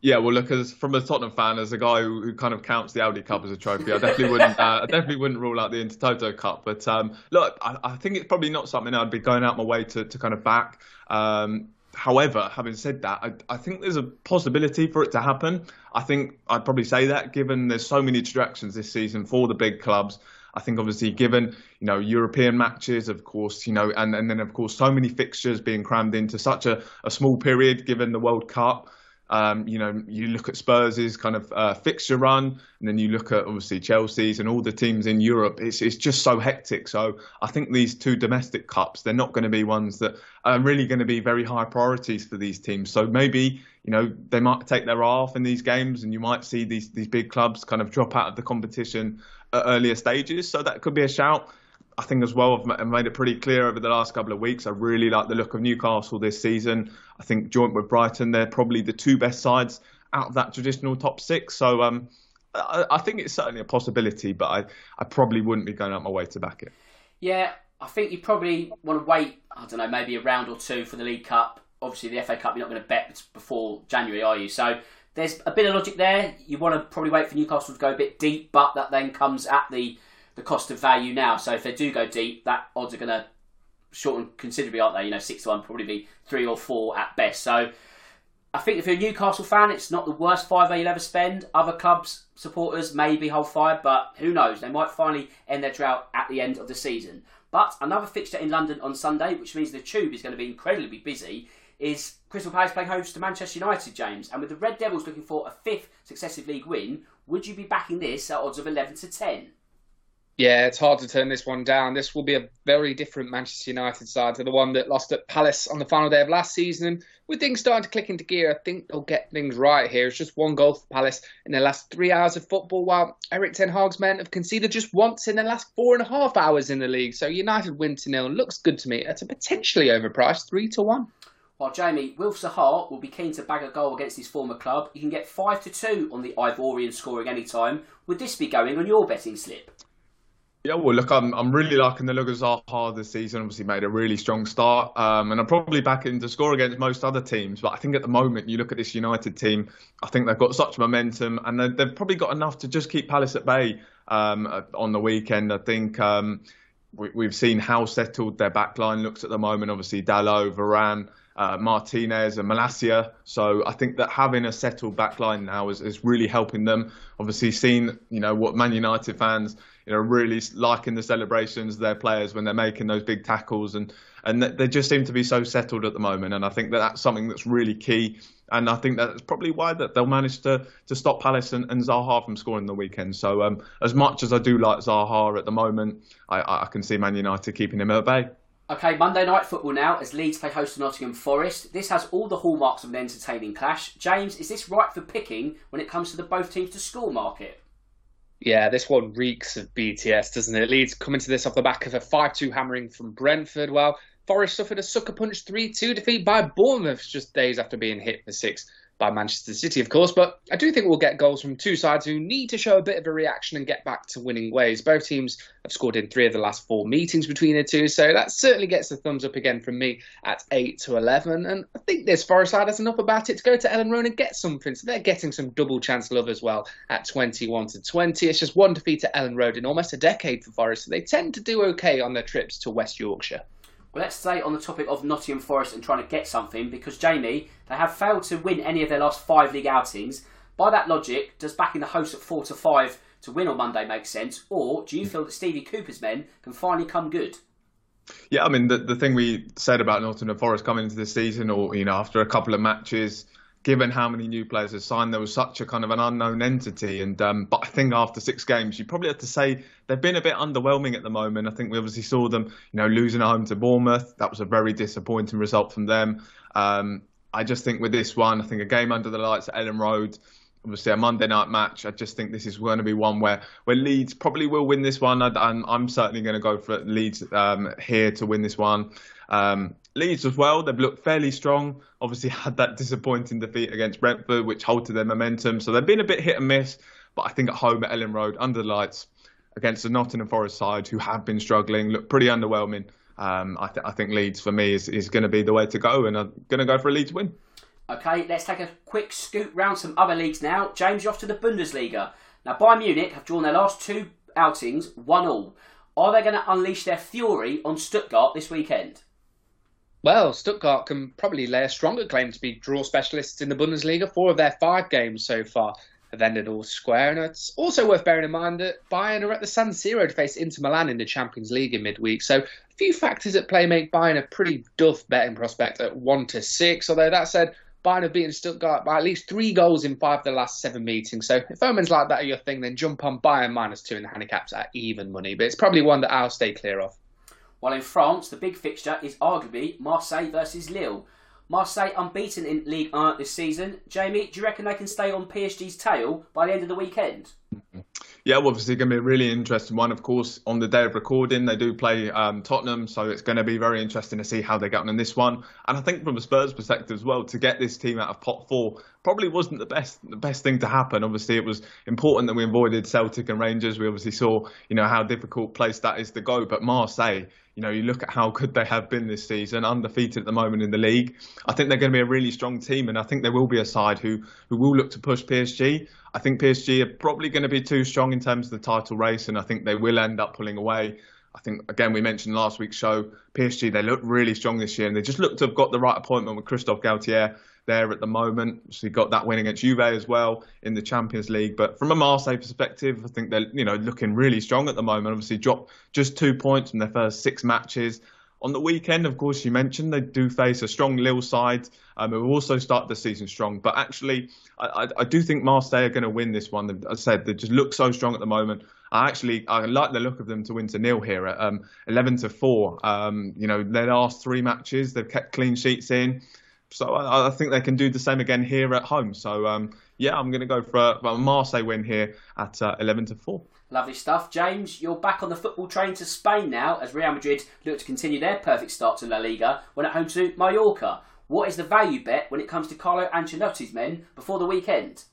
Yeah, well, look, as from a Tottenham fan, as a guy who, who kind of counts the Audi Cup as a trophy, I definitely wouldn't, (laughs) uh, I definitely wouldn't rule out the Intertoto Cup. But um, look, I, I, think it's probably not something I'd be going out my way to, to kind of back. Um, However, having said that, I, I, think there's a possibility for it to happen. I think I'd probably say that given there's so many distractions this season for the big clubs. I think obviously given, you know, European matches, of course, you know, and, and then of course so many fixtures being crammed into such a, a small period given the World Cup. Um, you know, you look at Spurs' kind of uh, fixture run, and then you look at obviously Chelsea's and all the teams in Europe. It's it's just so hectic. So I think these two domestic cups, they're not going to be ones that are really going to be very high priorities for these teams. So maybe you know they might take their off in these games, and you might see these these big clubs kind of drop out of the competition at earlier stages. So that could be a shout. I think as well, I've made it pretty clear over the last couple of weeks. I really like the look of Newcastle this season. I think joint with Brighton, they're probably the two best sides out of that traditional top six. So um, I, I, think it's certainly a possibility, but I, I probably wouldn't be going out my way to back it. Yeah, I think you probably want to wait. I don't know, maybe a round or two for the League Cup. Obviously, the FA Cup, you're not going to bet before January, are you? So there's a bit of logic there. You want to probably wait for Newcastle to go a bit deep, but that then comes at the the cost of value now. So if they do go deep, that odds are going to shorten considerably, aren't they? You know, six to one probably be three or four at best. So I think if you're a Newcastle fan, it's not the worst five you'll ever spend. Other clubs supporters maybe hold fire, but who knows? They might finally end their drought at the end of the season. But another fixture in London on Sunday, which means the tube is going to be incredibly busy, is Crystal Palace playing host to Manchester United, James. And with the Red Devils looking for a fifth successive league win, would you be backing this at odds of 11 to 10? Yeah, it's hard to turn this one down. This will be a very different Manchester United side to the one that lost at Palace on the final day of last season. And with things starting to click into gear, I think they'll get things right here. It's just one goal for Palace in the last three hours of football, while Erik ten Hag's men have conceded just once in the last four and a half hours in the league. So United win to nil looks good to me at a potentially overpriced three to one. While Jamie Wilf Zaha will be keen to bag a goal against his former club, you can get five to two on the Ivorian scoring anytime. Would this be going on your betting slip? Yeah, well, look, I'm I'm really liking the look of Zaha this season. Obviously, made a really strong start, um, and I'm probably back in to score against most other teams. But I think at the moment, you look at this United team, I think they've got such momentum, and they've probably got enough to just keep Palace at bay um, on the weekend. I think um, we, have seen how settled their backline looks at the moment. Obviously, Dalot, Varane. Uh, Martinez and Malacia. So I think that having a settled backline now is, is really helping them. Obviously, seen you know what Man United fans you know, really liking the celebrations of their players when they're making those big tackles, and and they just seem to be so settled at the moment. And I think that that's something that's really key. And I think that's probably why that they'll manage to to stop Palace and, and Zaha from scoring the weekend. So um, as much as I do like Zaha at the moment, I, I can see Man United keeping him at bay. Okay, Monday night football now as Leeds play host to Nottingham Forest. This has all the hallmarks of an entertaining clash. James, is this right for picking when it comes to the both teams to score market? Yeah, this one reeks of BTS, doesn't it? Leeds coming to this off the back of a 5 2 hammering from Brentford, while Forest suffered a sucker punch 3 2 defeat by Bournemouth just days after being hit for six by Manchester City, of course. But I do think we'll get goals from two sides who need to show a bit of a reaction and get back to winning ways. Both teams have scored in three of the last four meetings between the two, so that certainly gets a thumbs up again from me at 8 to 11. And I think this Forest side has enough about it to go to Elland Road and get something. So they're getting some double chance love as well at 21 to 20. It's just one defeat at Elland Road in almost a decade for Forest, so they tend to do okay on their trips to West Yorkshire. Well, let's stay on the topic of Nottingham Forest and trying to get something because Jamie, they have failed to win any of their last five league outings. By that logic, does backing the host at four to five to win on Monday make sense, or do you hmm. feel that Stevie Cooper's men can finally come good? Yeah, I mean the the thing we said about Nottingham Forest coming into the season, or you know after a couple of matches, given how many new players have signed, there was such a kind of an unknown entity. And um, but I think after six games, you probably have to say they've been a bit underwhelming at the moment. I think we obviously saw them, you know, losing at home to Bournemouth. That was a very disappointing result from them. Um, I just think with this one, I think a game under the lights at Elland Road. Obviously, a Monday night match. I just think this is going to be one where, where Leeds probably will win this one. I, am I'm certainly going to go for Leeds um, here to win this one. Um, Leeds as well, they've looked fairly strong. Obviously, (laughs) had that disappointing defeat against Brentford, which halted their momentum. So they've been a bit hit and miss. But I think at home at Elland Road, under the lights, against the Nottingham Forest side, who have been struggling, look pretty underwhelming. Um, I, th- I, think Leeds for me is, is going to be the way to go, and I'm going to go for a Leeds win. Okay, let's take a quick scoot round some other leagues now. James, you're off to the Bundesliga. Now, Bayern Munich have drawn their last two outings, one all. Are they going to unleash their fury on Stuttgart this weekend? Well, Stuttgart can probably lay a stronger claim to be draw specialists in the Bundesliga. Four of their five games so far have ended all square. And it's also worth bearing in mind that Bayern are at the San Siro to face Inter Milan in the Champions League in midweek. So a few factors at play make Bayern a pretty duff betting prospect at 1 to 6. Although that said, Bayern have beaten Stuttgart by at least three goals in five of the last seven meetings. So if omens like that are your thing, then jump on Bayern minus two in the handicaps at even money. But it's probably one that I'll stay clear of. While in France, the big fixture is arguably Marseille versus Lille. Marseille unbeaten in Ligue 1 this season. Jamie, do you reckon they can stay on PSG's tail by the end of the weekend? Yeah, well, obviously going to be a really interesting one. Of course, on the day of recording, they do play um, Tottenham, so it's going to be very interesting to see how they get on in this one. And I think from a Spurs perspective as well, to get this team out of pot four probably wasn't the best the best thing to happen. Obviously, it was important that we avoided Celtic and Rangers. We obviously saw, you know, how difficult place that is to go. But Marseille, you know, you look at how good they have been this season, undefeated at the moment in the league. I think they're going to be a really strong team, and I think there will be a side who who will look to push PSG. I think PSG are probably going to be too strong in terms of the title race, and I think they will end up pulling away. I think again we mentioned last week's show, PSG they look really strong this year, and they just look to have got the right appointment with Christophe Galtier there at the moment. So he got that win against Juve as well in the Champions League. But from a Marseille perspective, I think they're you know looking really strong at the moment. Obviously, dropped just two points from their first six matches. On the weekend, of course, you mentioned they do face a strong Lille side, um, who also start the season strong. But actually, I, I do think Marseille are going to win this one. As I said, they just look so strong at the moment. I actually I like the look of them to win to nil here at um, 11 to four. Um, you know, their last three matches they've kept clean sheets in. So I, I, think they can do the same again here at home. So um, yeah, I'm going to go for a, a, Marseille win here at uh, 11 to 4. Lovely stuff. James, you're back on the football train to Spain now as Real Madrid look to continue their perfect start to La Liga when at home to Mallorca. What is the value bet when it comes to Carlo Ancelotti's men before the weekend?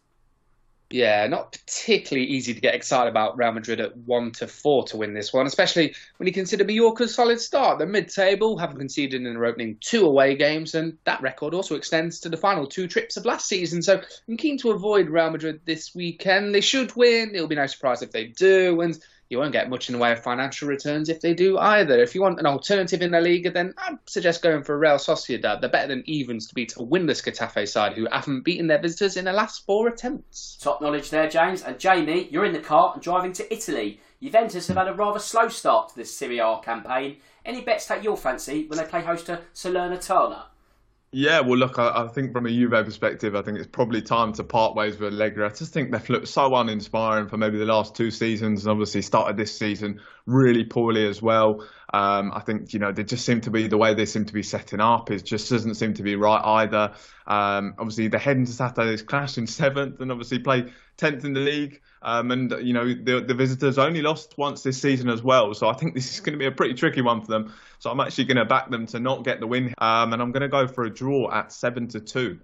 Yeah, not particularly easy to get excited about Real Madrid at one to four to win this one, especially when you consider Mallorca's solid start. They're mid-table, haven't conceded in their opening two away games, and that record also extends to the final two trips of last season. So I'm keen to avoid Real Madrid this weekend. They should win. It'll be no surprise if they do, and you won't get much in the way of financial returns if they do either. If you want an alternative in La Liga, then I'd suggest going for Real Sociedad. They're better than evens to beat a winless Getafe side who haven't beaten their visitors in the last four attempts. Top knowledge there, James. And Jamie, you're in the car and driving to Italy. Juventus have had a rather slow start to this Serie A campaign. Any bets take your fancy when they play host to Salernitana? Yeah, well, look, I, I, think from a Juve perspective, I think it's probably time to part ways with Allegri. I just think they've looked so uninspiring for maybe the last two seasons, and obviously started this season really poorly as well. Um, I think you know they just seem to be the way they seem to be setting up. It just doesn't seem to be right either. Um, obviously, they're heading to Saturday's clash in seventh, and obviously play tenth in the league. Um, and you know the, the visitors only lost once this season as well, so I think this is going to be a pretty tricky one for them. So I'm actually going to back them to not get the win, um, and I'm going to go for a draw at seven to two.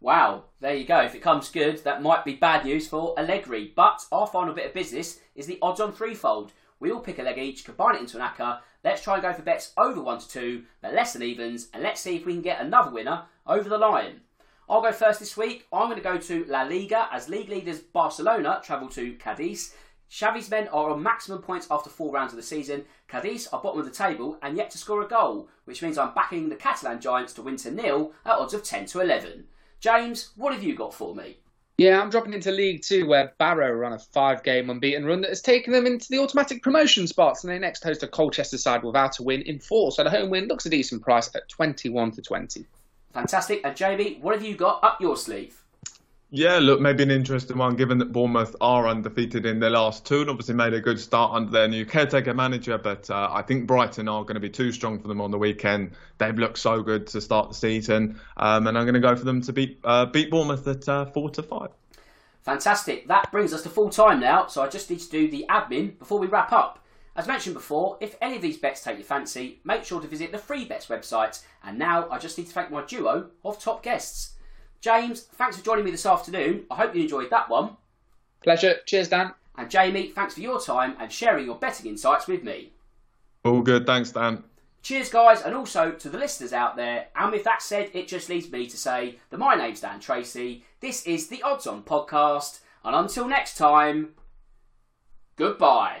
Wow, there you go. If it comes good, that might be bad news for Allegri. But our final bit of business is the odds on threefold. We all pick a leg each, combine it into an acca. Let's try and go for bets over 1 to 2, but less than evens, and let's see if we can get another winner over the line. I'll go first this week. I'm going to go to La Liga as league leaders Barcelona travel to Cadiz. Xavi's men are on maximum points after four rounds of the season. Cadiz are bottom of the table and yet to score a goal, which means I'm backing the Catalan Giants to win to nil at odds of 10 to 11. James, what have you got for me? Yeah, I'm dropping into League Two, where Barrow run a five-game unbeaten run that has taken them into the automatic promotion spots, and they next host a Colchester side without a win in four. So the home win looks a decent price at 21 to 20. Fantastic. And Jamie, what have you got up your sleeve? Yeah, look, maybe an interesting one given that Bournemouth are undefeated in their last two and obviously made a good start under their new caretaker manager. But uh, I think Brighton are going to be too strong for them on the weekend. They've looked so good to start the season, um, and I'm going to go for them to beat uh, beat Bournemouth at uh, four to five. Fantastic. That brings us to full time now, so I just need to do the admin before we wrap up. As mentioned before, if any of these bets take your fancy, make sure to visit the Free Bets website. And now I just need to thank my duo of top guests. James, thanks for joining me this afternoon. I hope you enjoyed that one. Pleasure. Cheers, Dan. And Jamie, thanks for your time and sharing your betting insights with me. All good. Thanks, Dan. Cheers, guys, and also to the listeners out there. And with that said, it just leaves me to say that my name's Dan Tracey. This is the Odds On podcast. And until next time, goodbye.